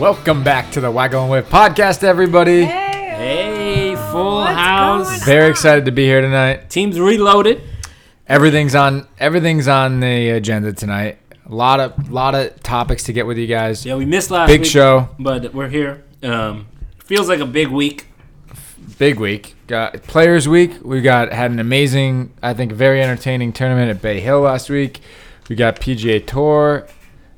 Welcome back to the Waggle and Whiff podcast, everybody. Hey, full What's house. going Very excited to be here tonight. Teams reloaded. Everything's on everything's on the agenda tonight. A lot of lot of topics to get with you guys. Yeah, we missed last Big week, show, but we're here. Um, feels like a big week. big week. Got Players Week. We got had an amazing, I think, very entertaining tournament at Bay Hill last week. We got PGA Tour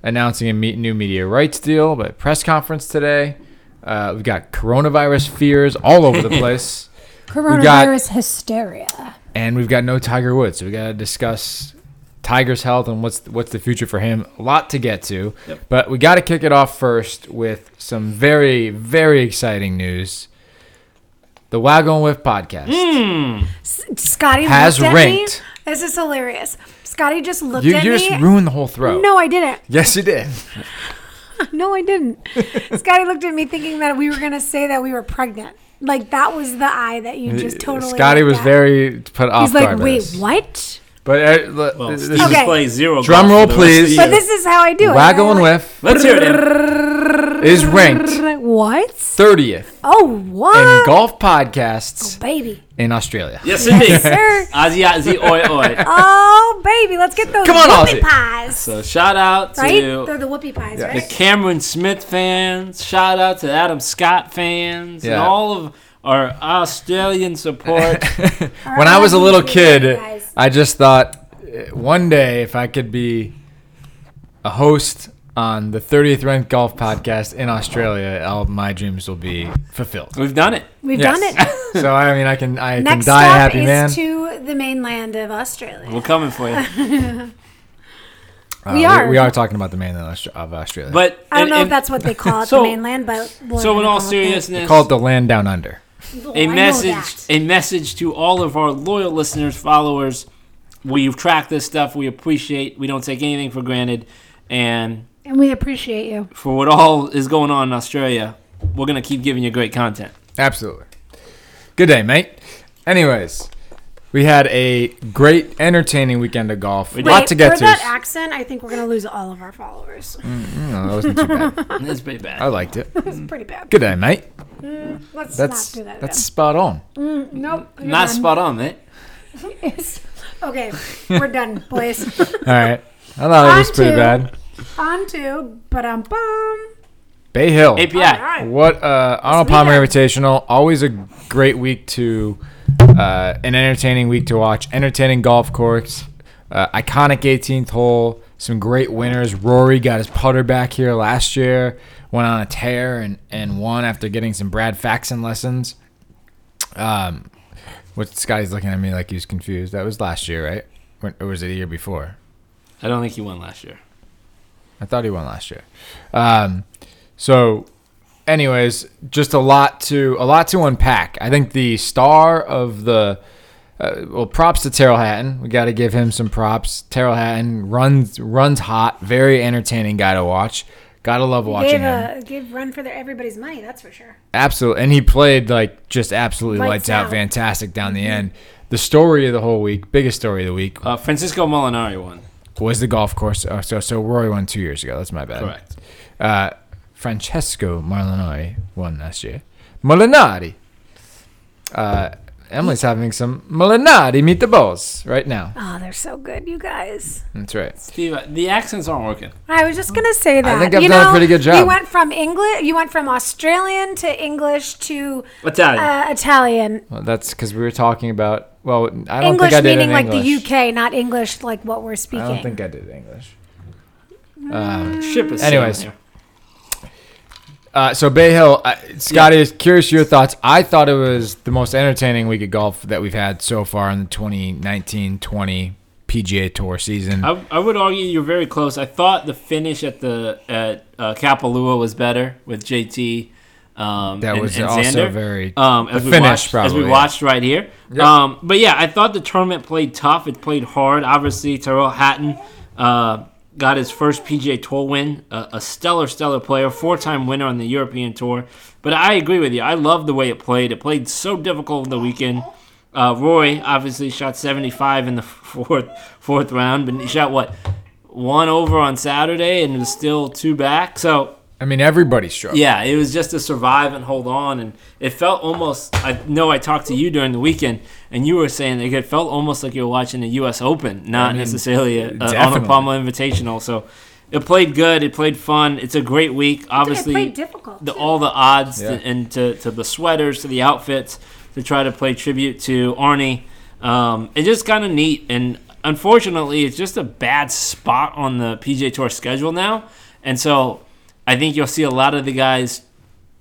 announcing a new media rights deal, but press conference today. Uh, we got coronavirus fears all over the place. Coronavirus hysteria. and we've got no Tiger Woods, so we got to discuss Tiger's health and what's what's the future for him. A lot to get to, Yep. but we got to kick it off first with some very very exciting news. The Waggle and Whiff podcast Hmm. Scotty has looked at ranked. Me. This is hilarious. Scotty just looked You, at you me. You just ruined the whole throw. no, I didn't. Yes, you did. No, I didn't. Scotty looked at me thinking that we were gonna say that we were pregnant. Like that was the eye that you just totally. Scotty was at. very put off He's like, by wait, this. what? But uh, l- Well, this Steve is Okay. displays zero. Drum roll, for the rest of the please. But this is how I do it. Waggle and like- Whiff Let's hear it. is ranked What? 30th Oh, what? in golf podcasts baby. In Australia. Yes, indeed. Sir. Ozzy, Ozzy, oi, oi. Oh, baby. Let's get those Come on, whoopie Ozzy. pies. So shout out right? to They're the whoopie pies, Yeah. the right? Cameron Smith fans. Shout out to Adam Scott fans and Yeah. all of our Australian support. when I was a little Guys. kid, I just thought uh, one day if I could be a host on the 30th ranked golf podcast in Australia, all my dreams will be fulfilled. We've done it. We've Yes. done it. so I mean, I can I Next can die a stop happy is man. to the mainland of Australia. We're coming for you. Uh, we are. we, are talking about the mainland of Australia. But I don't and- know if that's what they call it, So- the mainland, but we're So in all call seriousness, they call it the land down under. Oh, a I know message that. a message to all of our loyal listeners followers we've tracked this stuff we appreciate we don't take anything for granted and and we appreciate you. for what all is going on in australia we're going to keep giving you great content Absolutely. Good day, mate. Anyways, we had a great, entertaining weekend of golf. We A lot to get for to. that accent, I think we're gonna lose all of our followers. Mm, mm, no, that wasn't too bad. that's pretty bad I liked it. It's pretty bad. Good day, mate. Mm, let's That's not do that. that's spot on. again. nope. you're not done. spot on mate It's- okay, we're done, boys. All right. I thought it was On pretty to- bad. On to, but um, bum. Bay Hill. api All right. What uh, Arnold Palmer weekend. Invitational? Always a great week to, uh, an entertaining week to watch. Entertaining golf course, uh, iconic 18th hole. Some great winners. Rory got his putter back here last year. Went on a tear and, and won after getting some Brad Faxon lessons. Um, what Scotty's looking at me like he was confused. That was last year, right? Or was it a year before? i don't think he won last year I thought he won last year. Um, so, anyways, just a lot to a lot to unpack. I think the star of the uh, well, props to Tyrrell Hatton. We got to give him some props. Tyrrell Hatton runs runs hot, very entertaining guy to watch. Gotta love watching Gave him. give run for their everybody's money. That's for sure. Absolutely, and he played like just absolutely lights, Lights out, out. fantastic down the end. The story of the whole week, biggest story of the week, uh, Francesco Molinari won was the golf course. Oh, so so Rory won two years ago. That's my bad. correct Uh, Francesco Molinari won last year. Molinari. Uh, Emily's having some Molinari meet the meatballs right now. Oh, they're so good, you guys. That's right. steve uh, the accents aren't working I was just gonna say that. I think I've you done a know, pretty good job. You went from English, you went from Australian to English to italian uh, Italian. Well, that's because we were talking about. Well, I don't English think I did meaning in like English. the UK, not English like what we're speaking. I don't think I did English. Um, ship is Anyways. here. Uh, so Bay Hill, uh, Scotty, is curious your thoughts. I thought it was the most entertaining week of golf that we've had so far in the 2019-20 PGA Tour season. I, I would argue you're very close. I thought the finish at the at uh, Kapalua was better with JT. Um, That and- was and also Xander. very- um, the as we finish watched, as we yeah. watched right here. Yep. Um, but yeah, I thought the tournament played tough. It played hard. Obviously, Tyrrell Hatton uh, got his first PGA Tour win. Uh, a stellar, stellar player, four-time winner on the European Tour. But I agree with you. I love the way it played. It played so difficult in the weekend. Uh, Roy obviously shot 75 in the fourth fourth round, but he shot what one over on Saturday and was still two back. So I mean, everybody struggled. Yeah, it was just to survive and hold on, and it felt almost. I know I talked to you during the weekend, and you were saying that it felt almost like you were watching the U.S. Open, not I mean, necessarily a, a definitely. Arnold Palmer Invitational. So it played good. It played fun. It's a great week. Obviously, played difficult, The, all the odds Yeah. to, and to, to the sweaters, to the outfits, to try to play tribute to Arnie. Um, it's just kind of neat, and unfortunately, it's just a bad spot on the PGA Tour schedule now, and so. I think you'll see a lot of the guys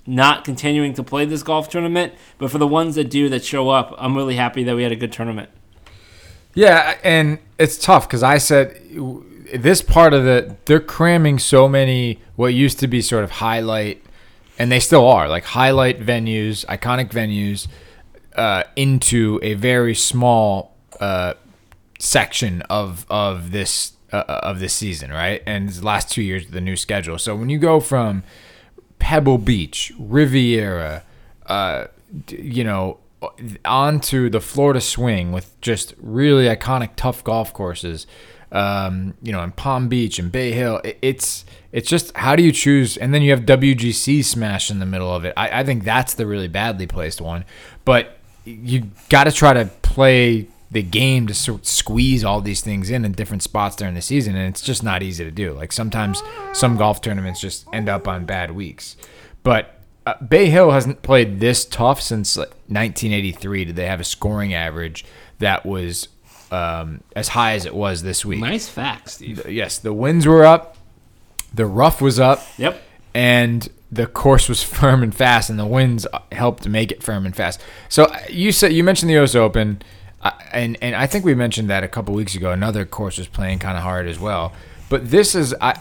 not continuing to play this golf tournament, but for the ones that do that show up, I'm really happy that we had a good tournament. Yeah, and it's tough because I said this part of the they're cramming so many what used to be sort of highlight, and they still are like highlight venues, iconic venues, uh, into a very small uh, section of of this uh, of this season, right? And the last two years the new schedule. So when you go from Pebble Beach, Riviera, uh, you know, onto the Florida Swing with just really iconic, tough golf courses. Um, you know, in Palm Beach and Bay Hill, it, it's it's just how do you choose? And then you have WGC smash in the middle of it. I, I think that's the really badly placed one. But you got to try to play the game to sort of squeeze all these things in in different spots during the season, and it's just not easy to do. Like sometimes some golf tournaments just end up on bad weeks, but uh, Bay Hill hasn't played this tough since like 1983. Did they have a scoring average that was um, as high as it was this week? Nice facts, Steve. Yes, the winds were up, the rough was up, Yep. and the course was firm and fast, and the winds helped make it firm and fast. So uh, you said you mentioned the U.S. Open, and and I think we mentioned that a couple weeks ago. Another course was playing kind of hard as well. But this is, I,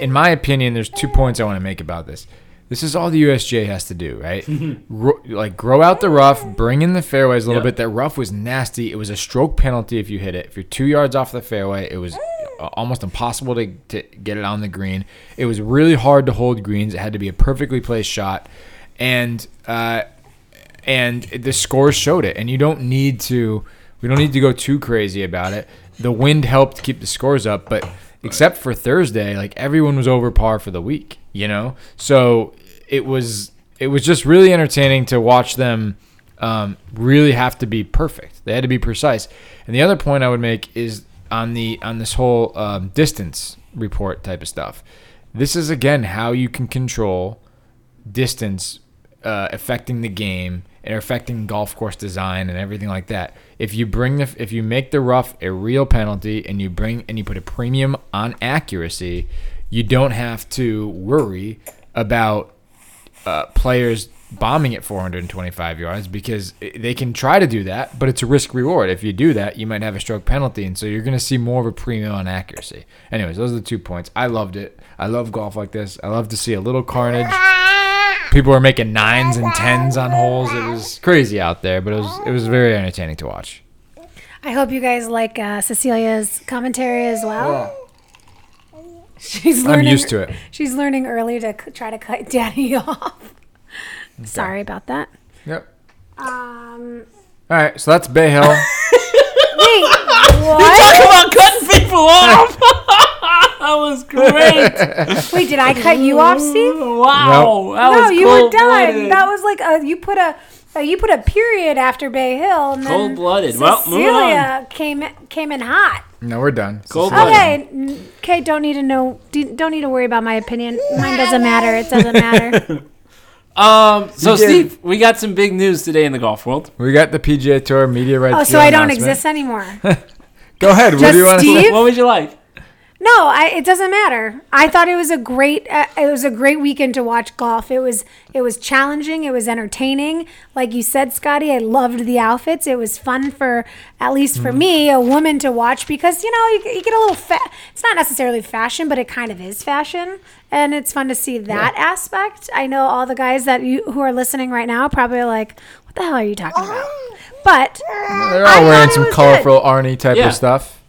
in my opinion, there's two points I want to make about this. This is all the USGA has to do, right? Ro- like grow out the rough, bring in the fairways a little Yep. bit. That rough was nasty. It was a stroke penalty if you hit it. If you're two yards off the fairway, it was uh, almost impossible to, to get it on the green. It was really hard to hold greens. It had to be a perfectly placed shot, and uh, and the scores showed it. And you don't need to. We don't need to go too crazy about it. The wind helped keep the scores up, but except for Thursday, like everyone was over par for the week. You know, so it was it was just really entertaining to watch them um, really have to be perfect. They had to be precise. And the other point I would make is on the on this whole um, distance report type of stuff. This is again how you can control distance uh, affecting the game and affecting golf course design and everything like that. If you bring the if you make the rough a real penalty and you bring and you put a premium on accuracy, you don't have to worry about uh, players bombing at 425 yards because they can try to do that, but it's a risk reward. If you do that, you might have a stroke penalty, and so you're going to see more of a premium on accuracy. Anyways, those are the two points. I loved it. I love golf like this. I love to see a little carnage. People were making nines and tens on holes. It was crazy out there, but it was it was very entertaining to watch. I hope you guys like uh, Cecilia's commentary as well. She's learning, I'm learning. used to it. She's learning early to c- try to cut Daddy off. Sorry about that. Yep. Um, All right, so that's Bay Hill. wait, what? Talk about cutting people off. That was great. Wait, did I cut you off, Steve? Wow. That No, was you were done. That was like a, you put a, a you put a period after Bay Hill, and Cold-blooded. Well, moving on. Cecilia came came in hot. no, we're done. Cold So- blooded. Okay, n- okay, don't need to know. do- Don't need to worry about my opinion. Mine doesn't matter. It doesn't matter. Um. So, Steve, we got some big news today in the golf world. We got the PGA Tour media rights. Oh, so I don't exist anymore. Go ahead. what do you want to say? What would you like? No, I, it doesn't matter. I thought it was a great uh, it was a great weekend to watch golf. It was it was challenging, it was entertaining. Like you said, Scotty, I loved the outfits. It was fun for at least for me, a woman to watch because you know, you, you get a little fa- it's not necessarily fashion, but it kind of is fashion. And it's fun to see that aspect. I know all the guys that you who are listening right now probably are like, "What the hell are you talking about?" But They're I all wearing thought it some was colorful Arnie type Yeah. of stuff.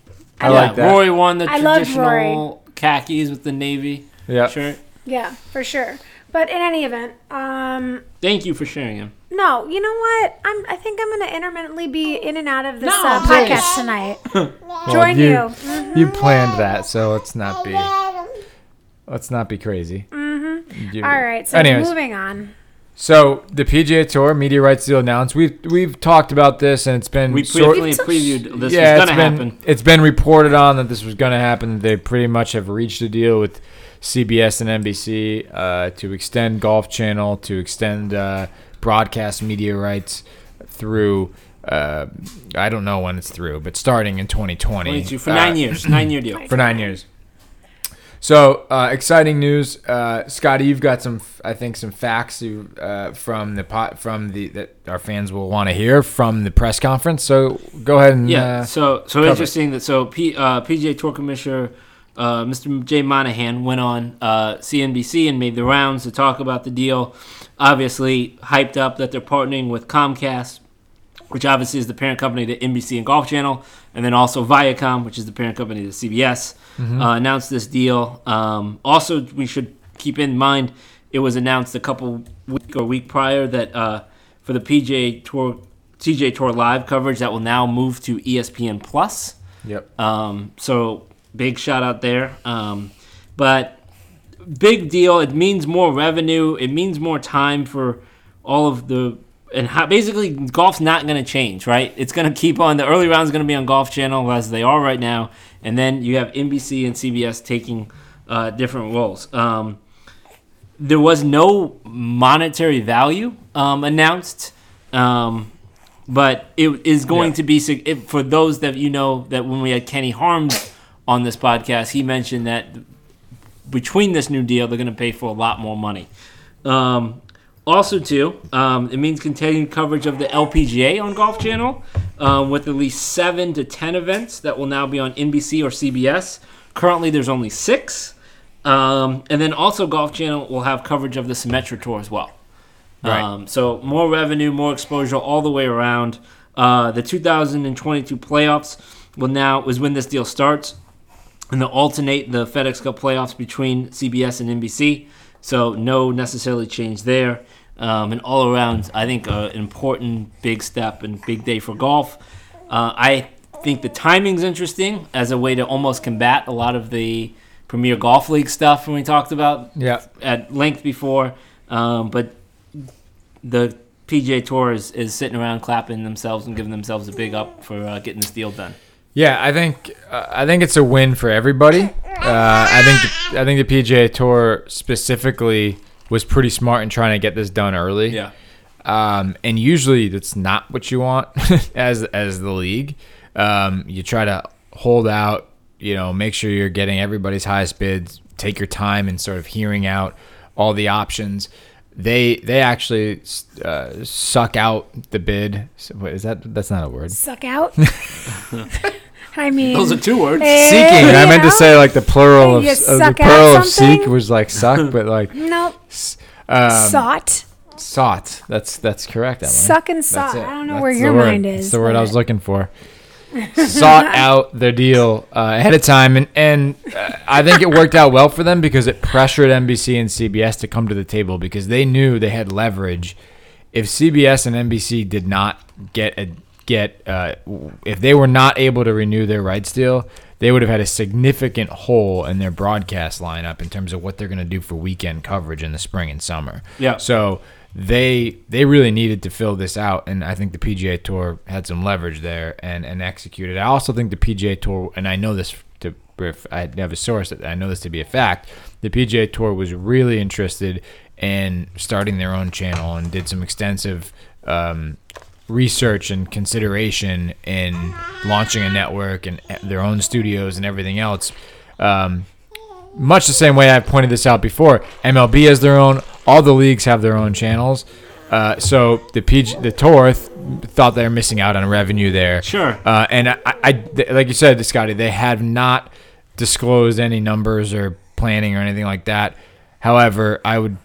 I yeah, like that. Rory won the I loved traditional khakis with the navy Yeah. shirt. yeah, for sure. But in any event, um Thank you for sharing him. No, you know what? I'm. I think I'm gonna intermittently be in and out of this No, uh, podcast tonight. Well, Join you. you. Mhm. You planned that, so let's not be let's not be crazy. Mm. You- All right, so Anyways. moving on. So the PGA Tour media rights deal announced. We've we've talked about this, and it's been We sort- briefly previewed this yeah, was it's going to been happen. it's been reported on that this was going to happen. They pretty much have reached a deal with CBS and NBC uh, to extend Golf Channel to extend uh, broadcast media rights through. Uh, I don't know when it's through, but starting in 2020 22 for uh, nine years. Nine year deal. for nine years. So uh, exciting news, uh, Scotty! You've got some, I think, some facts uh, from the pot from the that our fans will want to hear from the press conference. So go ahead and Yeah. uh, so so it. interesting that so P, uh, PGA Tour Commissioner uh, Mr. Jay Monahan went on uh, CNBC and made the rounds to talk about the deal. Obviously, hyped up that they're partnering with Comcast, which obviously is the parent company to NBC and Golf Channel, and then also Viacom, which is the parent company to CBS, uh, announced this deal. Um, also, we should keep in mind it was announced a couple week or week prior that uh, for the PGA Tour, PGA Tour Live coverage that will now move to ESPN Plus. yep. Um, so big shout out there. Um, but big deal. It means more revenue. It means more time for all of the and how, basically golf's not going to change, right? It's going to keep on. The early rounds going to be on Golf Channel as they are right now, and then you have NBC and CBS taking uh, different roles. Um, there was no monetary value um, announced. Um, but it is going Yeah. to be it, for those that you know that when we had Kenny Harms on this podcast, he mentioned that between this new deal, they're going to pay for a lot more money. Um, also, too, um, it means continued coverage of the LPGA on Golf Channel um, with at least seven to ten events that will now be on NBC or CBS. Currently, there's only six. Um, and then also, Golf Channel will have coverage of the Symetra Tour as well. Right. Um, so more revenue, more exposure all the way around. Uh, the 2022 playoffs will now is when this deal starts, and they'll alternate the FedEx Cup playoffs between CBS and NBC. So no necessarily change there. Um, and all around, I think an important big step and big day for golf. Uh, I think the timing's interesting as a way to almost combat a lot of the Premier Golf League stuff when we talked about Yeah. at length before. Um, but the PGA Tour is, is sitting around clapping themselves and giving themselves a big up for uh, getting this deal done. Yeah, I think uh, I think it's a win for everybody. Uh, I think the, I think the PGA Tour specifically was pretty smart in trying to get this done early. Um, and usually that's not what you want as as the league. Um, you try to hold out, you know, make sure you're getting everybody's highest bids. Take your time and sort of hearing out all the options. They they actually uh, suck out the bid. What is that? That's not a word. Suck out. I mean, Those are two words. eh, Seeking. I meant to say like the plural of, You of the suck out plural of something? seek was like suck, but like Nope. um, Sought. sought. That's that's correct. Emily. Suck and sought. it. I don't know That's where the your word. mind is. That's the word I was looking for. Sought out their deal uh, ahead of time, and and uh, I think it worked out well for them because it pressured NBC and CBS to come to the table because they knew they had leverage. If CBS and NBC did not get a get uh, if they were not able to renew their rights deal, they would have had a significant hole in their broadcast lineup in terms of what they're going to do for weekend coverage in the spring and summer. Yeah. So they they really needed to fill this out, and I think the PGA Tour had some leverage there and and executed. I also think the PGA Tour, and I know this to if I have a source that I know this to be a fact. The PGA Tour was really interested in starting their own channel and did some extensive. Um, research and consideration in launching a network and their own studios and everything else. Um, much the same way I've pointed this out before. MLB has their own. All the leagues have their own channels. Uh, so the PG, the tour th- thought they were missing out on revenue there. Sure. Uh, and I, I, th- like you said, Scotty, they have not disclosed any numbers or planning or anything like that. However, I would,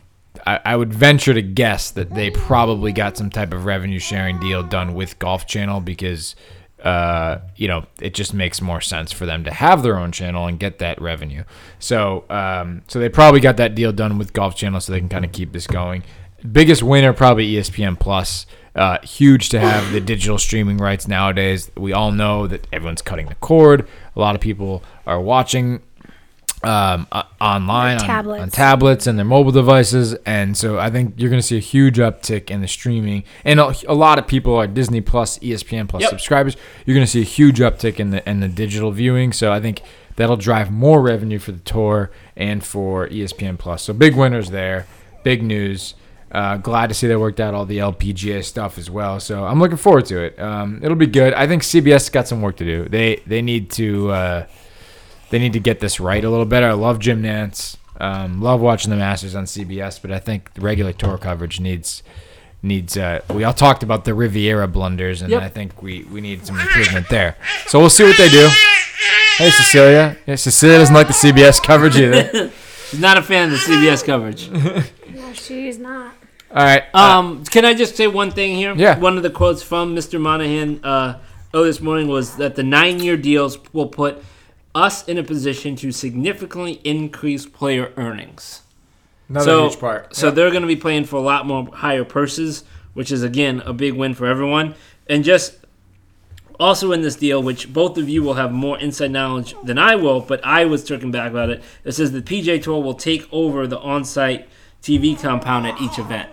I, I would venture to guess that they probably got some type of revenue sharing deal done with Golf Channel because, uh, you know, it just makes more sense for them to have their own channel and get that revenue. So, um, so they probably got that deal done with Golf Channel so they can kind of keep this going. Biggest winner probably ESPN Plus. Uh, huge to have the digital streaming rights nowadays. We all know that everyone's cutting the cord. A lot of people are watching um, uh, online on, Tablets. on tablets and their mobile devices, and so I think you're going to see a huge uptick in the streaming. And a, a lot of people are Disney Plus, ESPN Plus Yep. subscribers. You're going to see a huge uptick in the in the digital viewing. So I think that'll drive more revenue for the tour and for ESPN Plus. So big winners there. Big news. Uh, glad to see they worked out all the LPGA stuff as well. So I'm looking forward to it. Um, it'll be good. I think CBS got some work to do. They they need to. Uh, they need to get this right a little better. I love Jim Nantz. Um, love watching the Masters on CBS, but I think the regular tour coverage needs needs. Uh, we all talked about the Riviera blunders, and Yep. I think we we need some improvement there. So we'll see what they do. Hey Cecilia. Yeah, Cecilia doesn't like the CBS coverage either. She's not a fan of the CBS coverage. No, she's not. All right. uh, Um, can I just say one thing here? Yeah. One of the quotes from Mr. Monahan uh, oh, this morning was that the nine-year deals will put us in a position to significantly increase player earnings. another so, huge part. So they're going to be playing for a lot more higher purses, which is again a big win for everyone. And just also in this deal, which both of you will have more inside knowledge than I will, but I was talking back about it. It says the PGA Tour will take over the on-site TV compound at each event.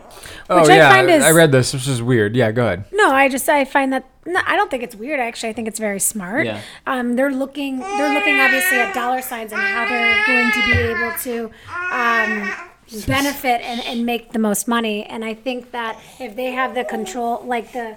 oh which I find is- I read this. This is weird. Yeah, go ahead. No, I just I find that no, I don't think it's weird. Actually, I think it's very smart. Yeah. Um, they're looking they're looking obviously at dollar signs and how they're going to be able to um, benefit and, and make the most money. And I think that if they have the control, like the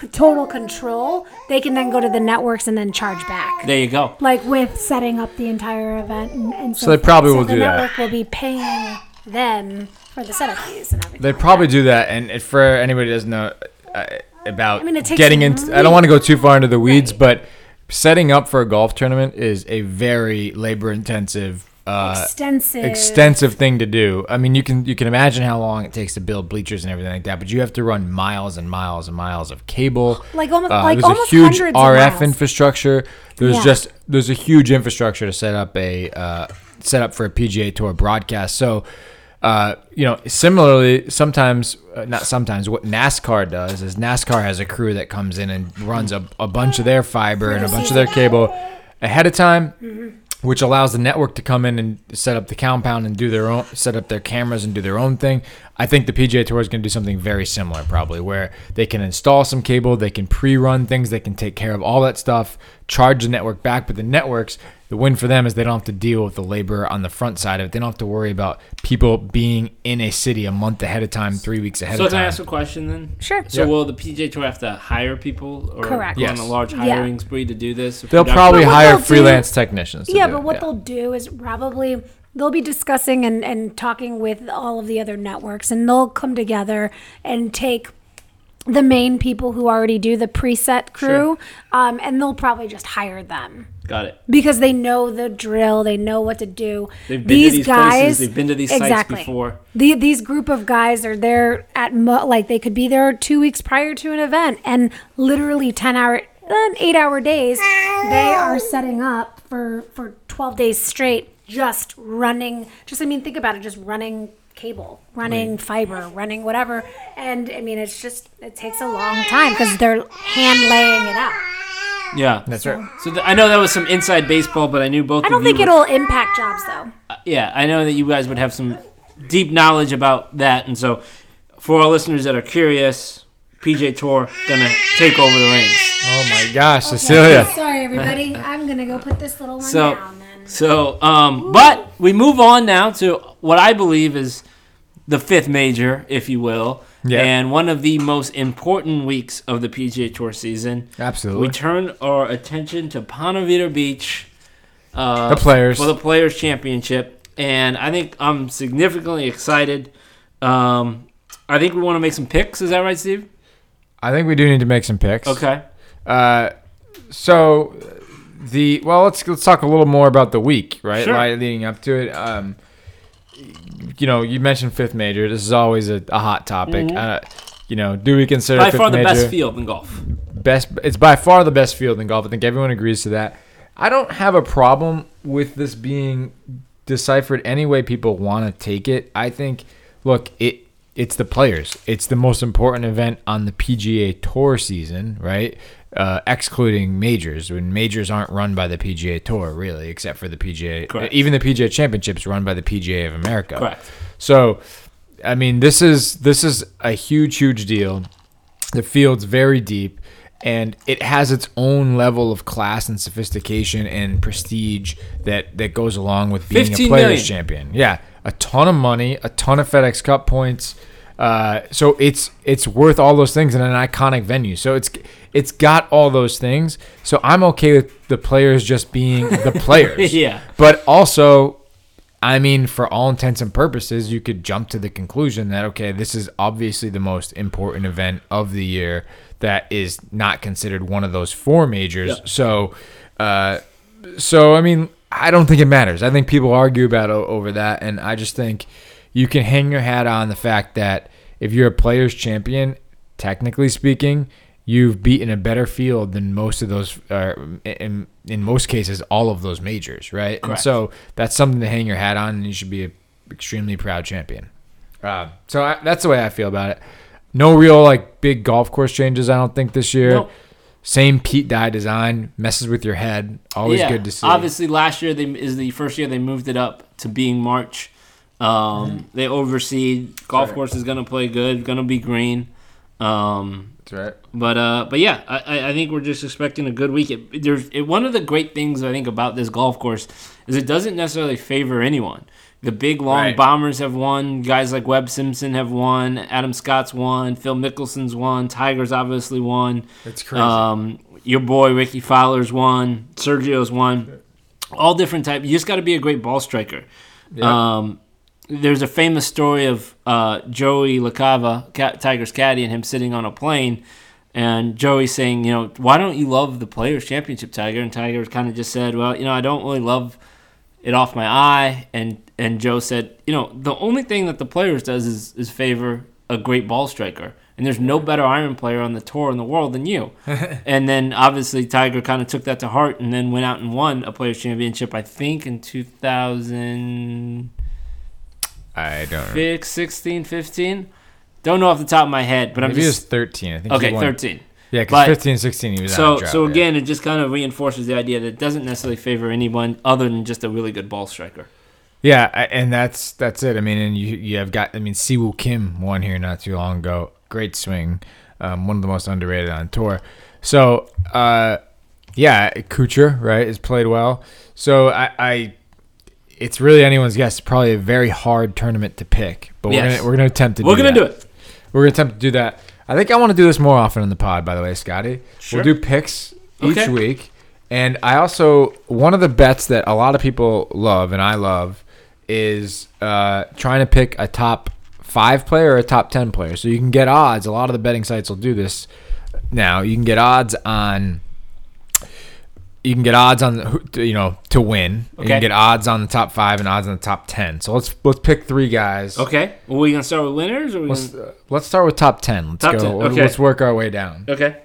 c- total control, they can then go to the networks and then charge back. There you go. like with setting up the entire event and, and so, So they probably so will the do that. network will be paying them for the setup fees and everything. They probably do that, and if for anybody who doesn't know uh, about I mean, getting into, I don't want to go too far into the weeds, Right. but setting up for a golf tournament is a very labor-intensive, uh, extensive. extensive thing to do. I mean, you can you can imagine how long it takes to build bleachers and everything like that, but you have to run miles and miles and miles of cable. Like almost- Uh, like there's almost a huge hundreds of RF miles. infrastructure. There's Yeah. just there's a huge infrastructure to set up a uh, set up for a PGA Tour broadcast. So, uh, you know, similarly, sometimes uh, not sometimes what NASCAR does is NASCAR has a crew that comes in and runs a, a bunch of their fiber and a bunch of their cable ahead of time which allows the network to come in and set up the compound and do their own set up their cameras and do their own thing. I think the PGA Tour is going to do something very similar probably where they can install some cable, they can pre-run things, they can take care of all that stuff, charge the network back, but the networks the win for them is they don't have to deal with the labor on the front side of it. They don't have to worry about people being in a city a month ahead of time, 3 weeks ahead So of can I ask a question then? Sure. So Yeah. will the PGA Tour have to hire people or Correct. go on Yes. a large Yeah. hiring spree to do this? They'll probably hire they'll do- freelance technicians. to Yeah, do but it. what Yeah. they'll do is probably they'll be discussing and, and talking with all of the other networks, and they'll come together and take the main people who already do the preset crew, um, and they'll probably just hire them Got it. because they know the drill, they know what to do. They've been to these places, they've been to these sites before. The, these group of guys are there at mo- like they could be there two weeks prior to an event, and literally ten hour, uh, eight hour days, they are setting up for for twelve days straight, just running. Just I mean, think about it, just running cable, running fiber, running whatever, and I mean, it's just it takes a long time because they're hand laying it out. Yeah. That's right. So th- I know that was some inside baseball, but I knew both I don't of you think would- it'll impact jobs though. yeah, I know that you guys would have some deep knowledge about that, and so for our listeners that are curious, PGA Tour gonna take over the rings. Oh my gosh, Cecilia. Sorry, everybody. I'm gonna go put this little one So, down then. so, um, but we move on now to what I believe is the fifth major, if you will, Yeah. and one of the most important weeks of the PGA Tour season. Absolutely. We turn our attention to Ponte Vedra Beach. Uh, The Players. for the Players Championship, and I think I'm significantly excited. Um, I think we want to make some picks. Is that right, Steve? I think we do need to make some picks. Okay. Uh, so the well, let's let's talk a little more about the week, right? Sure. Right, leading up to it. Um, you know, you mentioned fifth major. This is always a, a hot topic. Uh, you know, do we consider Mm-hmm. By fifth far the major best field in golf. best? It's by far the best field in golf. I think everyone agrees to that. I don't have a problem with this being deciphered any way people want to take it. I think, look, it it's the players. It's the most important event on the PGA Tour season, right? Uh, excluding majors, when majors aren't run by the PGA Tour, really, except for the PGA. Correct. Even the PGA Championships run by the PGA of America. Correct. So, I mean, this is this is a huge, huge deal. The field's very deep, and it has its own level of class and sophistication and prestige that that goes along with being a players million. champion. Yeah, a ton of money, a ton of FedEx Cup points. Uh, so it's it's worth all those things in an iconic venue. So it's it's got all those things. So I'm okay with the players just being the players. Yeah. But also, I mean, for all intents and purposes, you could jump to the conclusion that okay, this is obviously the most important event of the year that is not considered one of those four majors. Yeah. So, uh, so I mean, I don't think it matters. I think people argue about over that, and I just think you can hang your hat on the fact that if you're a players champion, technically speaking, you've beaten a better field than most of those, uh, in, in most cases, all of those majors, right? And Correct. so that's something to hang your hat on, and you should be an extremely proud champion. Uh, so I, that's the way I feel about it. No real like big golf course changes, I don't think this year. Nope. Same Pete Dye design messes with your head. Always yeah. good to see. Obviously, last year they is the first year they moved it up to being March. Um, They oversee golf Right. course is gonna play good, gonna be green. Um, That's right. But uh, but yeah, I, I- think we're just expecting a good week. It, there's it, one of the great things I think about this golf course is it doesn't necessarily favor anyone. The big long Right. bombers have won. Guys like Webb Simpson have won. Adam Scott's won. Phil Mickelson's won. Tiger's obviously won. It's crazy. Um, your boy Rickie Fowler's won. Sergio's won. All different type. You just got to be a great ball striker. Yeah. Um, there's a famous story of uh, Joey LaCava, Ca- Tiger's caddy, and him sitting on a plane, and Joey saying, you know, why don't you love the Players Championship, Tiger? And Tiger kind of just said, well, you know, I don't really love it off my eye. And and Joe said, you know, the only thing that the Players does is is favor a great ball striker. And there's no better iron player on the tour in the world than you. and then obviously Tiger kind of took that to heart and then went out and won a Players Championship, I think in 2000. I don't know. Fix 16, 15. Don't know off the top of my head, but I'm Maybe it was just 13. I think okay. he won. 13. Yeah, because 15 16 he was So drought, so yeah. again, it just kind of reinforces the idea that it doesn't necessarily favor anyone other than just a really good ball striker. Yeah, and that's that's it. I mean, and you you have got. I mean, Si Woo Kim won here not too long ago. Great swing, um, one of the most underrated on tour. So, uh, yeah, Kuchar right has played well. So I, I, it's really anyone's guess. It's probably a very hard tournament to pick, but we're gonna we're gonna attempt to. We're do gonna that. do it. We're gonna attempt to do that. I think I want to do this more often on the pod. By the way, Scotty, Sure. we'll do picks each Okay. week, and I also one of the bets that a lot of people love and I love is uh, trying to pick a top five player or a top ten player. So you can get odds. A lot of the betting sites will do this now. You can get odds on. You can get odds on you know to win. You can get odds on the top five and odds on the top ten. So let's let's pick three guys. Okay. Well, we gonna start with winners, or we Let's gonna... uh, let's start with top ten. Let's Top go. 10, okay. Let's work our way down. okay?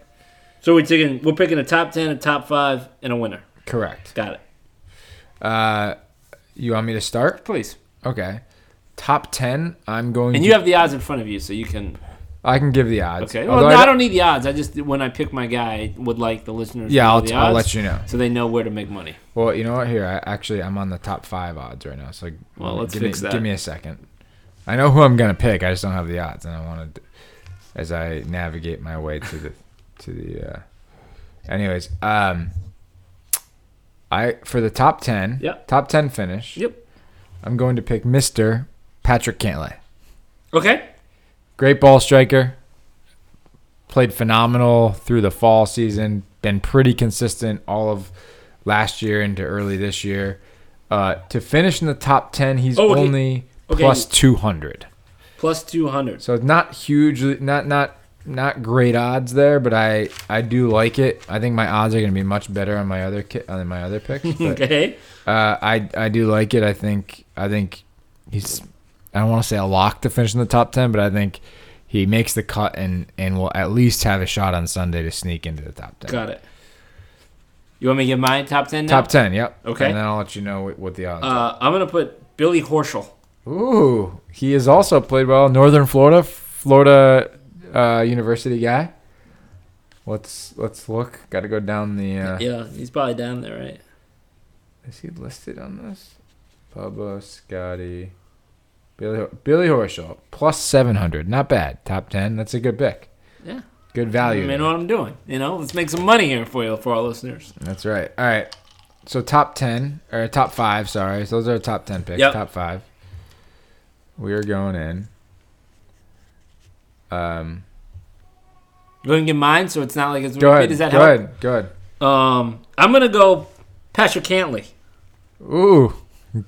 So we're taking we're picking a top ten, a top five, and a winner. Correct. Got it. Uh, you want me to start? Please. Okay. Top ten. I'm going. And to, you have the odds in front of you, so you can. I can give the odds. Okay. Well, no, I I don't- need the odds. I just when I pick my guy, I would like the listeners. Yeah, to know I'll, the I'll let you know. so they know where to make money. Well, you know what? Here, I actually I'm on the top five odds right now. So Well, let's give fix me, that. Give me a second. I know who I'm gonna pick. I just don't have the odds, and I want to, as I navigate my way to the, to the. Uh, anyways, um, I for the top ten. Yep. Top ten finish. Yep. I'm going to pick Mister Patrick Cantlay. Okay. Great ball striker. Played phenomenal through the fall season. Been pretty consistent all of last year into early this year. Uh, to finish in the top ten, he's Oh, okay. only Okay. plus two hundred. Plus two hundred. So it's not hugely, not not not great odds there, but I I do like it. I think my odds are going to be much better on my other ki- on my other picks. But, Okay. uh, I I do like it. I think I think he's I don't want to say a lock to finish in the top ten, but I think he makes the cut and and will at least have a shot on Sunday to sneak into the top ten. Got it. You want me to give my top ten now? Top ten, yep. Okay. and then I'll let you know what, the odds. are. Uh, I'm gonna put Billy Horschel Ooh, he has also played well. Northern Florida, Florida uh, University guy. Let's let's look. Got to go down the. Uh, Yeah, he's probably down there, right? Is he listed on this? Bubba, Scotty, Billy Billy Horschel plus seven hundred. Not bad. Top ten. That's a good pick. Yeah. Good I value. mean, know what I'm doing. You know, let's make some money here for you, for our listeners. That's right. All right. So top ten or top five. Sorry, so those are top ten picks. Yep. Top five. We are going in. Um, You want to get mine, so it's not like it's go repeat? ahead. Does that go help? ahead. Go ahead. Um, I'm gonna go Patrick Cantlay. Ooh,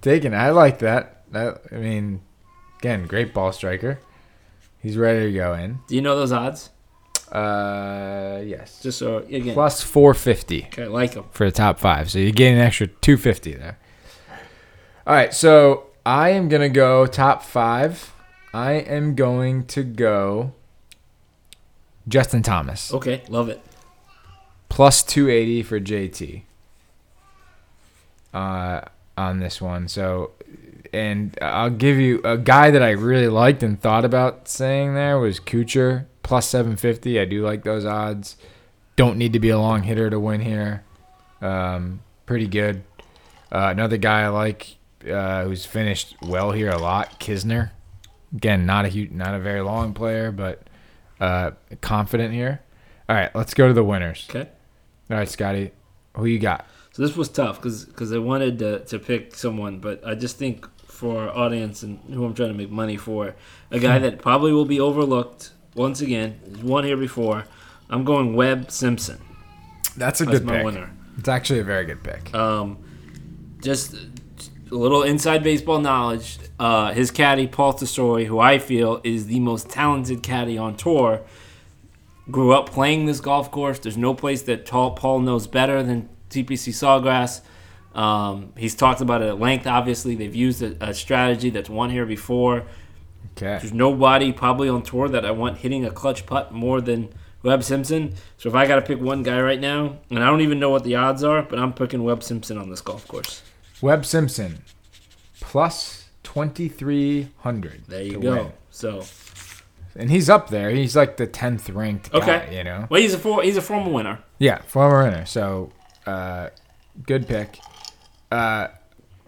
taking. I like that. That I mean, again, great ball striker. He's ready to go in. Do you know those odds? Uh, yes. Just so again, Plus four fifty okay, like them. for the top five, so you get an extra two fifty there. All right, so I am gonna go top five. I am going to go Justin Thomas Okay, love it. plus two eighty for JT. Uh, on this one, so and I'll give you a guy that I really liked and thought about saying there was Kuchar plus 750. I do like those odds. Don't need to be a long hitter to win here. Um, pretty good. Uh, another guy I like uh, who's finished well here a lot, Kisner. Again, not a huge, not a very long player, but uh, confident here. All right, let's go to the winners. Okay. All right, Scotty, who you got? So this was tough because I wanted to, to pick someone, but I just think for our audience and who I'm trying to make money for, a guy that probably will be overlooked once again. He's won here before. I'm going Webb Simpson. That's a That's good my pick. winner. It's actually a very good pick. Um, just a little inside baseball knowledge. Uh, his caddy, Paul Tesori, who I feel is the most talented caddy on tour, grew up playing this golf course. There's no place that tall Paul knows better than TPC Sawgrass. Um, he's talked about it at length. Obviously, they've used a, a strategy that's won here before. Okay. There's nobody probably on tour that I want hitting a clutch putt more than Webb Simpson. So if I got to pick one guy right now, and I don't even know what the odds are, but I'm picking Webb Simpson on this golf course. Webb Simpson plus 2300. There you go. win. So And he's up there. He's like the 10th ranked guy, Okay. you know. well, he's a for, he's a former winner. Yeah, former winner. So, uh good pick. Uh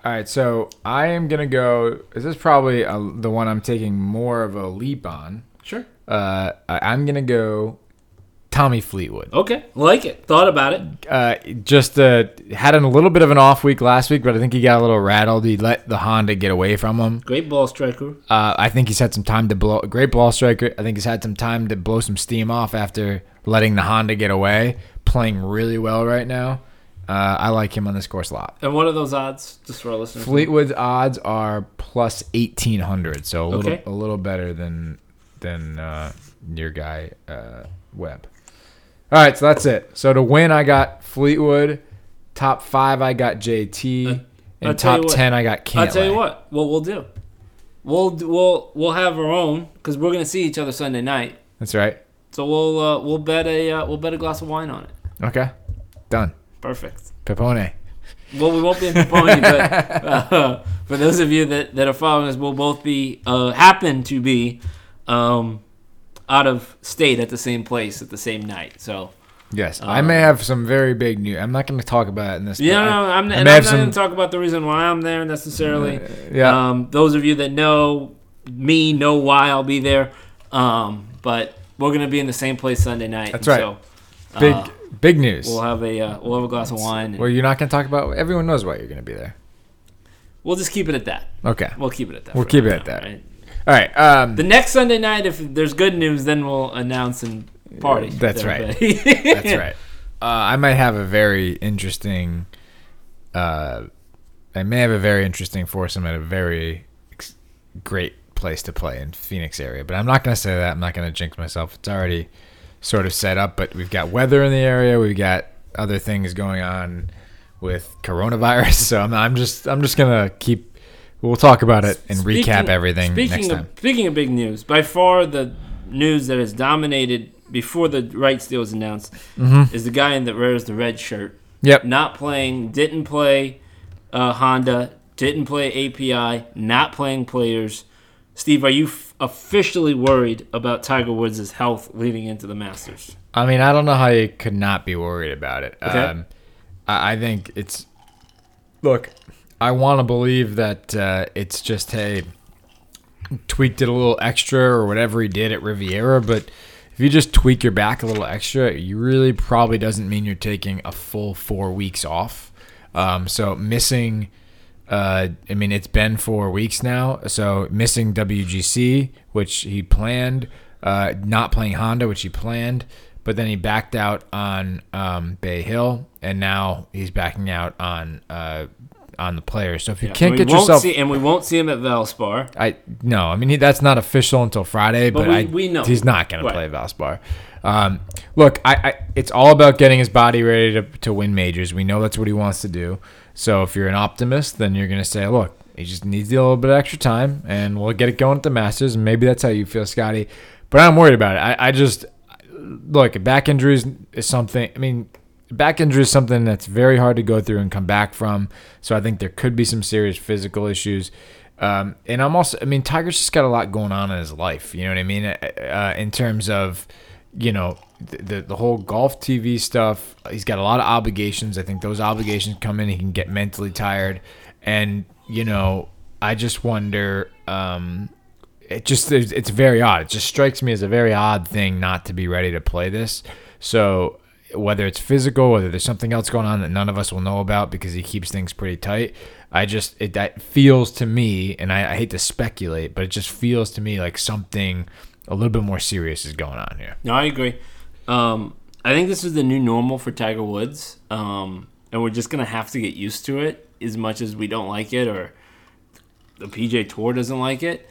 all right, so I am going to go this is probably a, the one I'm taking more of a leap on. Sure. Uh I- I'm going to go Tommy Fleetwood. Okay, like it. Thought about it. uh, just uh, had a little bit of an off week last week, but I think he got a little rattled. He let the Honda get away from him. Great ball striker. Uh, I think he's had some time to blow. Great ball striker. I think he's had some time to blow some steam off after letting the Honda get away. Playing really well right now. Uh, I like him on this course a lot. And what are those odds? Just for our listeners. Fleetwood's odds are plus eighteen hundred, so a little Okay. a little better than than uh, your guy uh, Webb. All right, so that's it. So to win, I got Fleetwood. Top five, I got JT, I'll and top what. ten, I got Cantlay. I'll tell you what. What we'll do. We'll we'll we'll have our own because we're gonna see each other Sunday night. That's right. So we'll uh, we'll bet a uh, we'll bet a glass of wine on it. Okay, done. Perfect. Pepone. Well, we won't be in Paponi, but uh, for those of you that, that are following us, we'll both be uh, happen to be um, out of state at the same place at the same night. So Yes, I may have some very big news. I'm not going to talk about it in this. yeah, but I- no, I'm, I and I'm not some- going to talk about the reason why I'm there necessarily. yeah. Um, those of you that know me know why I'll be there. Um, but we're going to be in the same place Sunday night. That's right. So big uh, big news. we'll have a uh, we'll have a glass of wine. Well, you're not going to talk about. Everyone knows why you're going to be there. we'll just keep it at that. Okay. We'll keep it at that. We'll keep now, it at that. right? All right. Um, The next Sunday night, if there's good news, then we'll announce and party. That's right. That's right. Uh, I might have a very interesting. Uh, I may have a very interesting foursome at a very ex- great place to play in Phoenix area, but I'm not going to say that. I'm not going to jinx myself. It's already sort of set up, but we've got weather in the area. We've got other things going on with coronavirus, so I'm, I'm just I'm just gonna keep. We'll talk about it and recap everything Speaking next of time. speaking of big news, by far the news that has dominated before the rights deal was announced Mm-hmm. is the guy in that wears the red shirt. Yep. Not playing, didn't play uh, Honda, didn't play API, not playing players. Steve, are you f- officially worried about Tiger Woods' health leading into the Masters? I mean, I don't know how you could not be worried about it. Okay. Um, I, I think it's. Look, I want to believe that uh, it's just hey, tweaked it a little extra or whatever he did at Riviera, but if you just tweak your back a little extra, you really probably doesn't mean you're taking a full four weeks off. Um, so missing. Uh, I mean, it's been four weeks now. So missing WGC, which he planned, uh, not playing Honda, which he planned, but then he backed out on um, Bay Hill, and now he's backing out on uh, on the players. So if you Yeah, can't get yourself, see, and we won't see him at Valspar. I no, I mean he, that's not official until Friday, but, we- I, we know. he's not going Right. to play Valspar. Um, look, I, I it's all about getting his body ready to, to win majors. We know that's what he wants to do. So if you're an optimist, then you're going to say, look, he just needs a little bit of extra time, and we'll get it going at the Masters. And maybe that's how you feel, Scotty. But I'm worried about it. I, I just look back injuries is something. I mean, back injury is something that's very hard to go through and come back from. So I think there could be some serious physical issues. Um, and I'm also, I mean, Tiger's just got a lot going on in his life. You know what I mean? Uh, in terms of, you know, the, the whole golf TV stuff. He's got a lot of obligations. I think those obligations come in. He can get mentally tired, and you know, I just wonder. Um, it just it's it's very odd. It just strikes me as a very odd thing not to be ready to play this. So whether it's physical, whether there's something else going on that none of us will know about because he keeps things pretty tight, I just it that feels to me, and I, I hate to speculate, but it just feels to me like something a little bit more serious is going on here. No, I agree. Um, I think this is the new normal for Tiger Woods, um, and we're just gonna have to get used to it as much as we don't like it or the PGA Tour doesn't like it,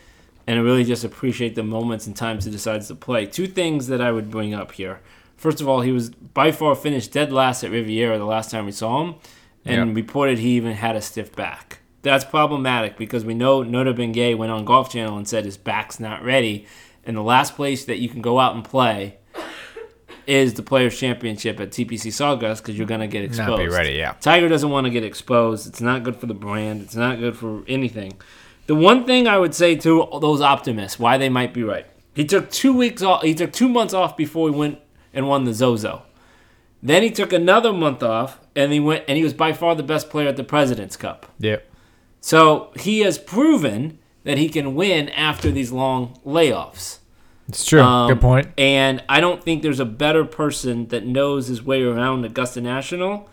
and I really just appreciate the moments and times he decides to play. Two things that I would bring up here. First of all, he was by far finished dead last at Riviera the last time we saw him, and Yep. reported he even had a stiff back. That's problematic because we know Notah Begay went on Golf Channel and said his back's not ready, and the last place that you can go out and play is the Players Championship at TPC Sawgrass because you're gonna get exposed. Not be ready, yeah. Tiger doesn't want to get exposed. It's not good for the brand. It's not good for anything. The one thing I would say to those optimists, why they might be right. He took two weeks off. He took two months off before he went and won the Zozo. Then he took another month off, and he went and he was by far the best player at the President's Cup. Yep. So he has proven that he can win after these long layoffs. It's true. Um, Good point. And I don't think there's a better person that knows his way around Augusta National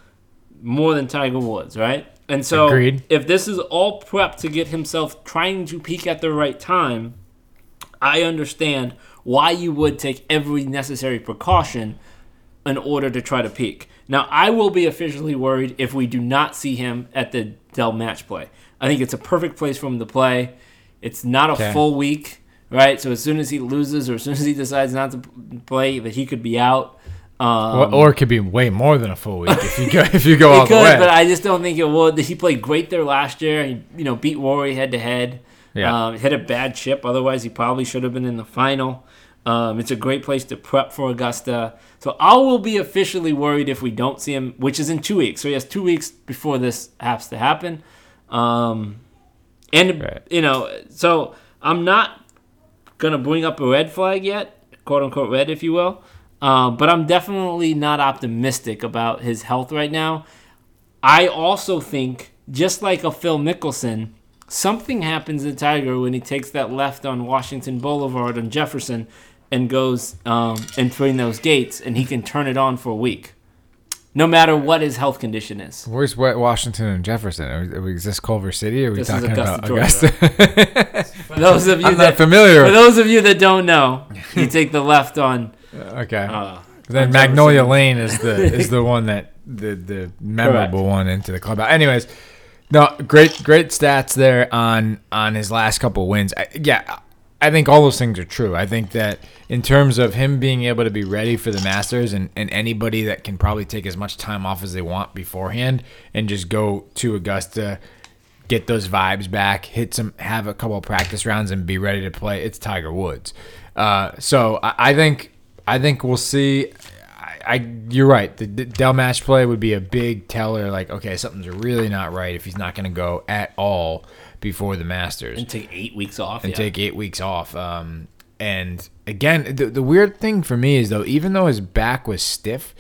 more than Tiger Woods, right? And so Agreed. if this is all prep to get himself trying to peak at the right time, I understand why you would take every necessary precaution in order to try to peak. Now, I will be officially worried if we do not see him at the Dell match play. I think it's a perfect place for him to play. It's not a Okay. full week, right? So as soon as he loses or as soon as he decides not to play, that he could be out. Um, Or- it could be way more than a full week if you go if you go all it the way. but I just don't think it would. He played great there last year. He, you know, beat Rory head to head. Yeah. Um, hit a bad chip. Otherwise, he probably should have been in the final. Um, it's a great place to prep for Augusta. So I will be officially worried if we don't see him, which is in two weeks. So he has two weeks before this has to happen. Um, and Right. you know, so I'm not gonna bring up a red flag yet, quote unquote red, if you will. Um, but I'm definitely not optimistic about his health right now. I also think, just like a Phil Mickelson, something happens to Tiger when he takes that left on Washington Boulevard on Jefferson and goes um, between those gates, and he can turn it on for a week, no matter what his health condition is. Where's Wa- Washington and Jefferson? Are, are, is this Culver City? Are we This is talking Augusta, about Augusta? For those of you I'm that not familiar. for those of you that don't know, you take the left on. okay. Uh, then on Magnolia Jefferson. Lane is the is the one that the the memorable one into the club. Anyways, no, great great stats there on on his last couple wins. I, yeah, I think all those things are true. I think that in terms of him being able to be ready for the Masters and and anybody that can probably take as much time off as they want beforehand and just go to Augusta. Get those vibes back, hit some, have a couple practice rounds, and be ready to play. It's Tiger Woods, uh, so I, I think I think we'll see. I, you're right. The, the Dell match play would be a big teller. Like, okay, something's really not right if he's not going to go at all before the Masters And take eight weeks off. and yeah. take eight weeks off. Um, and again, the, the weird thing for me is though, even though his back was stiff,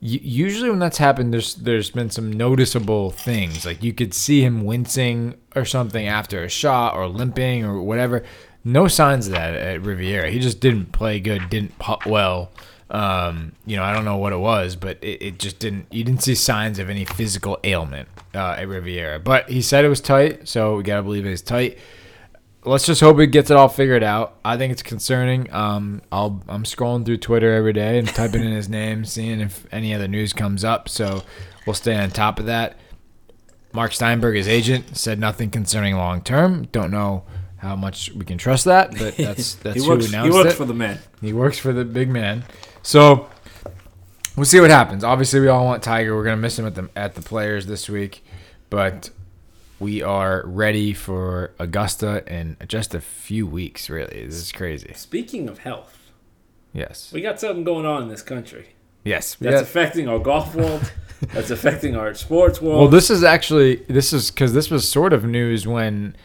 usually when that's happened, there's there's been some noticeable things. Like you could see him wincing or something after a shot or limping or whatever. No signs of that at Riviera. He just didn't play good, didn't putt well. Um, you know, I don't know what it was, but it, it just didn't. You didn't see signs of any physical ailment uh, at Riviera. But he said it was tight, so we gotta believe it is tight let's just hope he gets it all figured out. I think it's concerning. Um, I'll I'm scrolling through Twitter every day and typing in his name, seeing if any other news comes up. So we'll stay on top of that. Mark Steinberg, his agent, said nothing concerning long term. Don't know how much we can trust that, but that's that's he who works, he works it. for the man. He works for the big man. So we'll see what happens. Obviously, we all want Tiger. We're gonna miss him at the at the Players this week, but we are ready for Augusta in just a few weeks. Really, this is crazy. Speaking of health, Yes, we got something going on in this country yes. that's Yeah. affecting our golf world. that's affecting our sports world. Well, this is actually this is because this was sort of news when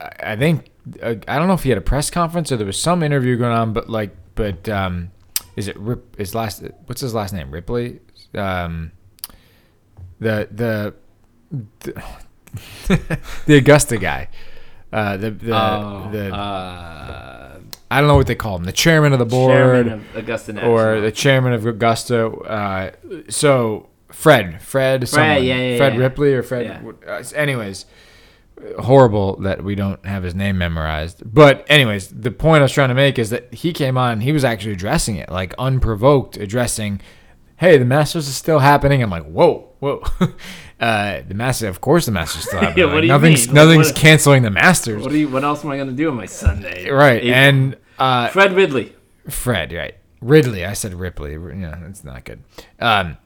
I I think uh, I don't know if he had a press conference or there was some interview going on, but like, but um, is it Rip? His last what's his last name? Ripley. Um, the the the, the Augusta guy. Uh, the the, Oh, the uh, I don't know what they call him. The chairman of the board chairman of Augusta National. or the chairman of Augusta. Uh, so Fred, Fred, someone. yeah, yeah, Fred yeah. Ripley or Fred. Uh, anyways, horrible that we don't have his name memorized. But anyways, the point I was trying to make is that he came on. He was actually addressing it, like unprovoked, addressing. Hey, the Masters is still happening. I'm like, whoa, whoa. uh, the Masters, of course, the Masters still happening. what Like, do you nothing's mean? nothing's What- canceling the Masters, what do you? What else am I gonna do on my Sunday? right? April. And uh, Fred Ridley. Fred, right? Ridley. I said Ripley. Yeah, it's not good. Um,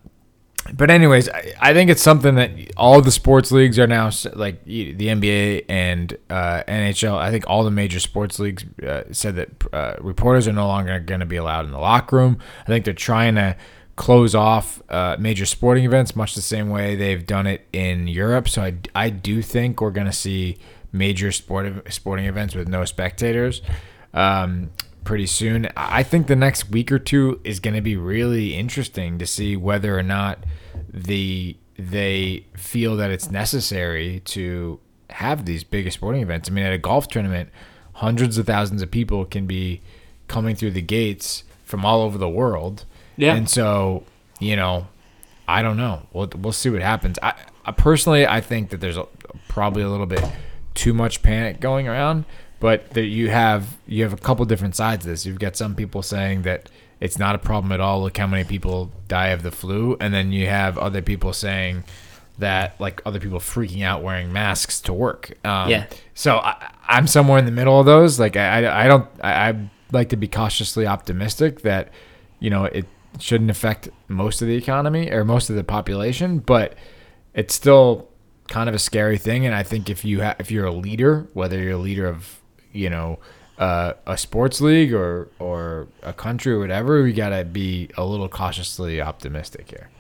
but anyways, I, I think it's something that all the sports leagues are now like the NBA and uh, NHL. I think all the major sports leagues uh, said that uh, reporters are no longer going to be allowed in the locker room. I think they're trying to close off uh, major sporting events much the same way they've done it in Europe. So I, I do think we're going to see major sport sporting events with no spectators um, pretty soon. I think the next week or two is going to be really interesting to see whether or not the they feel that it's necessary to have these bigger sporting events. I mean, at a golf tournament, hundreds of thousands of people can be coming through the gates from all over the world. Yeah. And so, you know, I don't know. We'll, we'll see what happens. I, I personally, I think that there's a, probably a little bit too much panic going around, but that you have you have a couple different sides of this. You've got some people saying that it's not a problem at all. Look how many people die of the flu, and then you have other people saying that like other people freaking out wearing masks to work. Um, Yeah. So I, I'm somewhere in the middle of those. Like I, I, I don't. I, I like to be cautiously optimistic that you know it shouldn't affect most of the economy or most of the population, but it's still kind of a scary thing. And I think if you ha- if you're a leader, whether you're a leader of you know uh, a sports league or or a country or whatever, we gotta be a little cautiously optimistic here.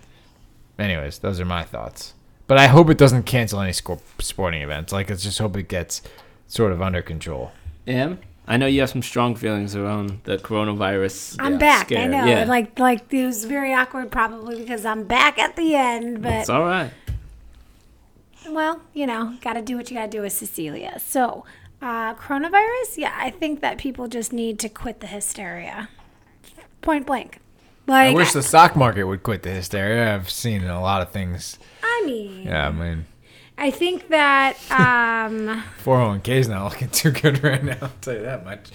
Anyways, those are my thoughts. But I hope it doesn't cancel any sporting events. Like, let's just hope it gets sort of under control. Em, I know you have some strong feelings around the coronavirus. I'm yeah, back. scare. I know. Yeah. Like like it was very awkward probably because I'm back at the end, but it's all right. well, you know, got to do what you got to do with Cecilia. So, uh, coronavirus, yeah, I think that people just need to quit the hysteria. Point blank. Like, I wish the stock market would quit the hysteria. I've seen a lot of things. I mean, Yeah, I mean, I think that, um, 401k is not looking too good right now. I'll tell you that much.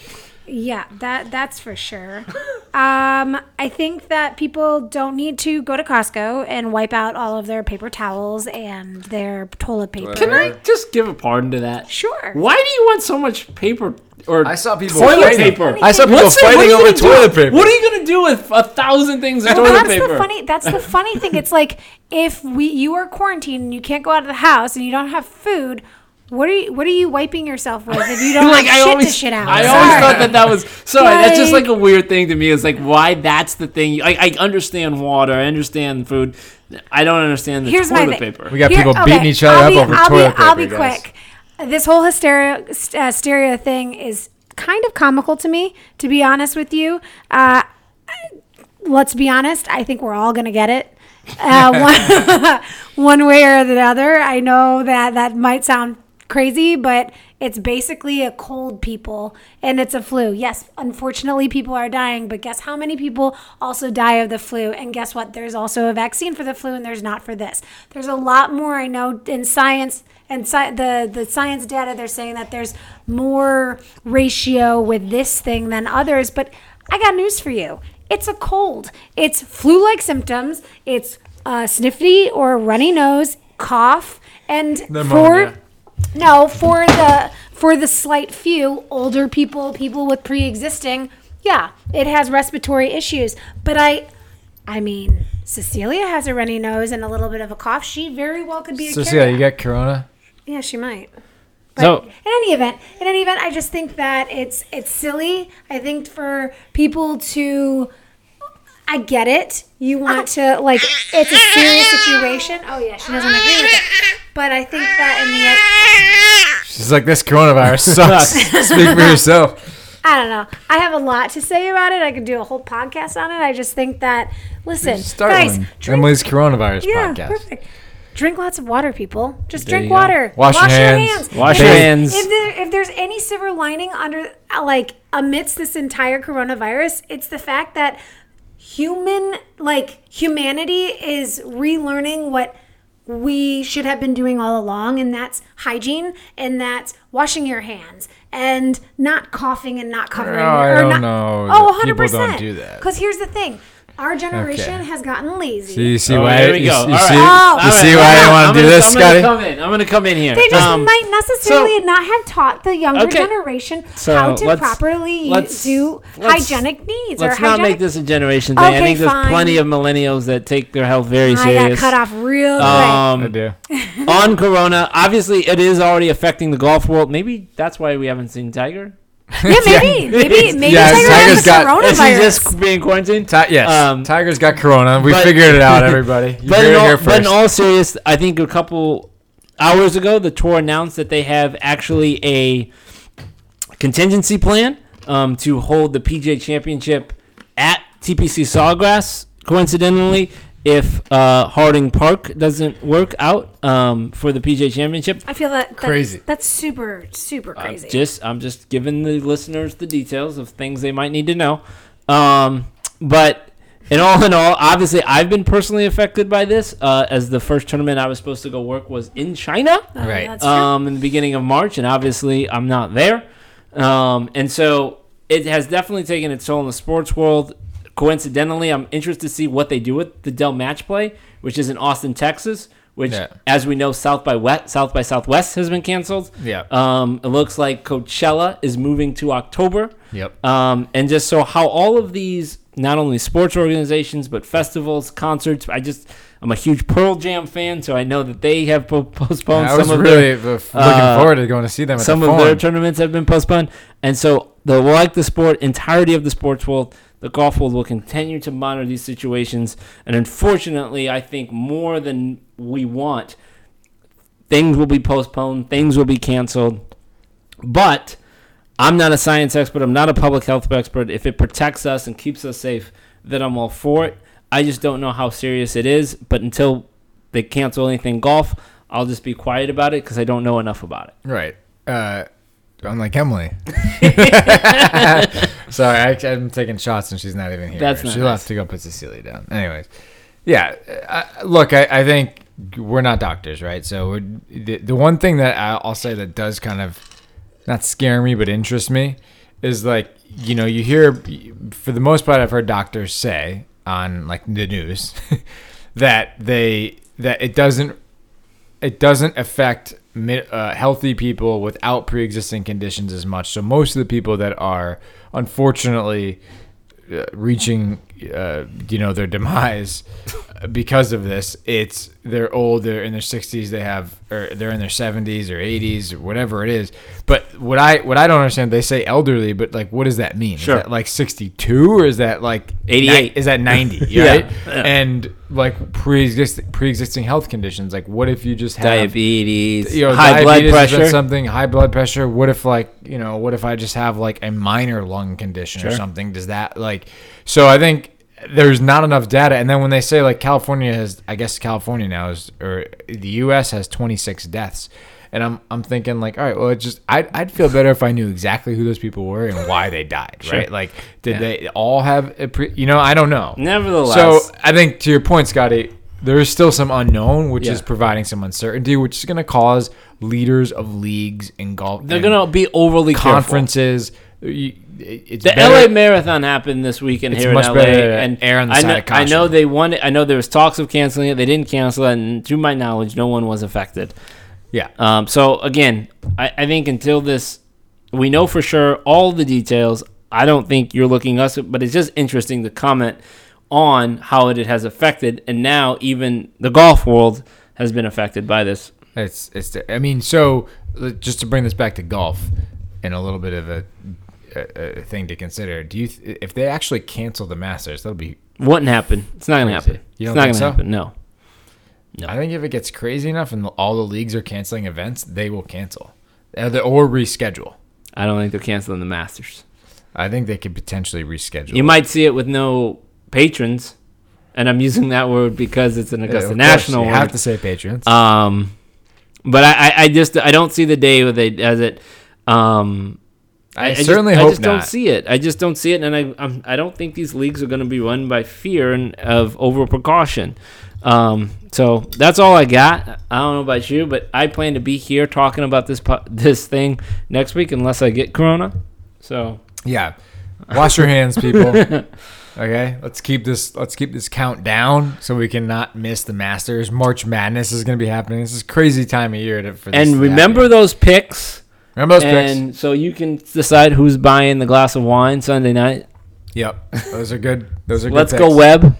yeah, that that's for sure. Um, I think that people don't need to go to Costco and wipe out all of their paper towels and their toilet paper. Can I just give a pardon to that? Sure. Why do you want so much paper or I saw people toilet fighting. paper? I saw people What's what are fighting you over gonna do? toilet paper. What are you gonna do with a thousand things of Well, toilet that's paper? the funny. That's the funny thing. It's like if we you are quarantined and you can't go out of the house and you don't have food, What are you What are you wiping yourself with if you don't like have I shit always, to shit out? I Sorry. always thought that that was sorry. that's just like Like- a weird thing to me. It's like why that's the thing. I, I understand water. I understand food. I don't understand the Here's toilet paper. We got Here- people okay, beating each other I'll up be- over I'll toilet be, paper. I'll be guys. quick. This whole hysteria uh, stereo thing is kind of comical to me, to be honest with you. Uh, let's be honest. I think we're all gonna get it. Uh, one, one way or the other. I know that that might sound crazy, but it's basically a cold, people, and it's a flu. Yes, unfortunately, people are dying, but guess how many people also die of the flu? And guess what? There's also a vaccine for the flu, and there's not for this. There's a lot more I know in science and sci- the the science data. They're saying that there's more ratio with this thing than others, but I got news for you. It's a cold. It's flu-like symptoms. It's uh, sniffy or runny nose, cough, and Pneumonia. No, for the for the slight few older people, people with pre-existing, yeah, it has respiratory issues. But I, I mean, Cecilia has a runny nose and a little bit of a cough. She very well could be a Cecilia, carrier. you got corona? Yeah, she might. But So- in any event, in any event, I just think that it's it's silly. I think for people to, I get it. You want oh. to like it's a serious situation. Oh yeah, she doesn't agree with it. But I think that in the She's like, this coronavirus sucks. Speak for yourself. I don't know. I have a lot to say about it. I could do a whole podcast on it. I just think that listen, Start guys, one. drink, Emily's coronavirus yeah, podcast. perfect. Drink lots of water, people. Just There drink you go. water. Wash your hands. Wash If your there's- hands. If, there, if there's any silver lining under, like, amidst this entire coronavirus, it's the fact that human, like, humanity is relearning what we should have been doing all along, and that's hygiene, and that's washing your hands, and not coughing and not covering. Oh, I or don't not, know Oh, 100%. people don't do that. Because here's the thing. Our generation Okay. has gotten lazy. So you see Oh, why? there we you, go. you All see, right. Oh. you All see right, why I want to do gonna- this, I'm gonna Scotty? come in. I'm gonna come in here. They just Um, might necessarily so- not have taught the younger Okay. generation So how to let's- properly let's- do let's- hygienic needs Let's or not hygienic. make this a generation thing. I Okay, think there's fine. plenty of millennials that take their health very I got cut off real quick. I Um, do. on Corona, obviously it is already affecting the golf world. Maybe that's why we haven't seen Tiger. yeah, maybe, maybe, maybe Yeah, Tiger Tiger's has the got- Is he just being quarantined? Ti- yes, Um, Tiger's got corona. We but- figured it out, everybody. You but, heard in it all, here but in all serious, I think a couple hours ago, the tour announced that they have actually a contingency plan um, to hold the PGA Championship at TPC Sawgrass. Coincidentally, if uh, Harding Park doesn't work out um, for the PGA Championship, I feel that, that Crazy. That's super, super I'm crazy. just I'm just giving the listeners the details of things they might need to know. Um, but in all in all, obviously I've been personally affected by this, uh, as the first tournament I was supposed to go work was in China Oh, Right. That's true. um, in the beginning of March, and obviously I'm not there. Um, and so it has definitely taken its toll in the sports world. Coincidentally, I'm interested to see what they do with the Dell Match Play, which is in Austin, Texas. Which, Yeah. as we know, South by West, South by Southwest has been canceled. Yeah. Um, it looks like Coachella is moving to October. Yep. Um, and just so how all of these, not only sports organizations, but festivals, concerts, I just, I'm a huge Pearl Jam fan, so I know that they have po- postponed I some was of really their, uh, looking uh, forward to going to see them. At some the of their tournaments have been postponed. And so the like the sport, entirety of the sports world, the golf world will continue to monitor these situations. And unfortunately, I think more than we want, things will be postponed, things will be canceled. But I'm not a science expert. I'm not a public health expert. If it protects us and keeps us safe, then I'm all for it. I just don't know how serious it is. But until they cancel anything golf, I'll just be quiet about it because I don't know enough about it. Right. Uh, unlike Emily. Sorry, I, I'm taking shots and she's not even here. That's she not left nice. to go put Cecilia down. Anyways, yeah. Uh, look, I, I think we're not doctors, right? So we're, the, the one thing that I'll say that does kind of not scare me but interest me is like you know you hear for the most part I've heard doctors say on like the news that they that it doesn't it doesn't affect uh, healthy people without pre-existing conditions as much. So most of the people that are unfortunately uh, reaching uh, you know, their demise because of this. It's they're old, they're in their 60s, they have, or they're in their 70s or 80s or whatever it is. But what I what I don't understand, they say elderly, but like, what does that mean? Sure. Is that like 62 or is that like 88? ni- Is that 90? Right? Yeah. And like pre-existing pre-existing health conditions, like what if you just have Diabetes, you know, high blood diabetes is pressure. something high blood pressure. What if like you know, what if I just have like a minor lung condition or something? Does that like? So I think there's not enough data. And then when they say like California has, I guess California now is, or the U.S. has 26 deaths. And I'm, I'm thinking like, all right, well, it just I'd, I'd feel better if I knew exactly who those people were and why they died, Sure. right? Like, did Yeah. they all have, a pre, you know, I don't know. Nevertheless, So I think to your point, Scotty, there is still some unknown, which is providing some uncertainty, which is going to cause leaders of leagues and golf. they're gonna be overly careful. You- It's The better- LA Marathon happened this weekend It's here in LA, and err on the I side know. I know they wanted. I know there was talks of canceling it. They didn't cancel it, and to my knowledge, no one was affected. Yeah, Um, so again, I, I think until this, we know for sure all the details. I don't think you're looking us, but it's just interesting to comment on how it has affected, and now even the golf world has been affected by this. it's it's. I mean, so just to bring this back to golf, and a little bit of a, a, a thing to consider. Do you th- if they actually cancel the Masters, that'll be. Wouldn't happen. It's not gonna Crazy. happen. You it's not gonna so? happen. No. No. I think if it gets crazy enough and all the leagues are canceling events, they will cancel, Uh, or reschedule. I don't think they're canceling the Masters. I think they could potentially reschedule. You might see it with no patrons, and I'm using that word because it's an Yeah, Augusta course, National. You word. have to say patrons. Um, but I, I, I just I don't see the day where they as it. Um, I, just- certainly I hope I just not. don't see it. I just don't see it, and I I'm, I don't think these leagues are going to be run by fear and of over precaution. Um, so that's all I got. I don't know about you, but I plan to be here talking about this this thing next week unless I get corona. So Yeah. Wash your hands, people. okay, let's keep this. Let's keep this count down so we cannot miss the Masters. March Madness is going to be happening. This is crazy time of year to, for this and remember those picks. Remember those picks. and so you can decide who's buying the glass of wine Sunday night. Yep, those are good. Those are good. Let's picks. go, Webb.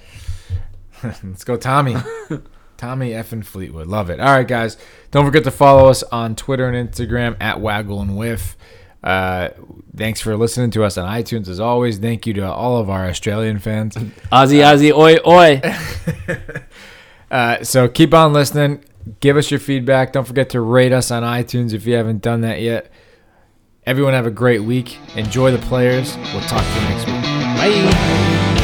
Let's go, Tommy. Tommy F and Fleetwood. Love it. All right, guys. Don't forget to follow us on Twitter and Instagram at Waggle and Whiff. Uh, thanks for listening to us on iTunes as always. Thank you to all of our Australian fans. Aussie, Aussie, oi, oi. Uh, so keep on listening. Give us your feedback. Don't forget to rate us on iTunes if you haven't done that yet. Everyone have a great week. Enjoy the players. We'll talk to you next week. Bye.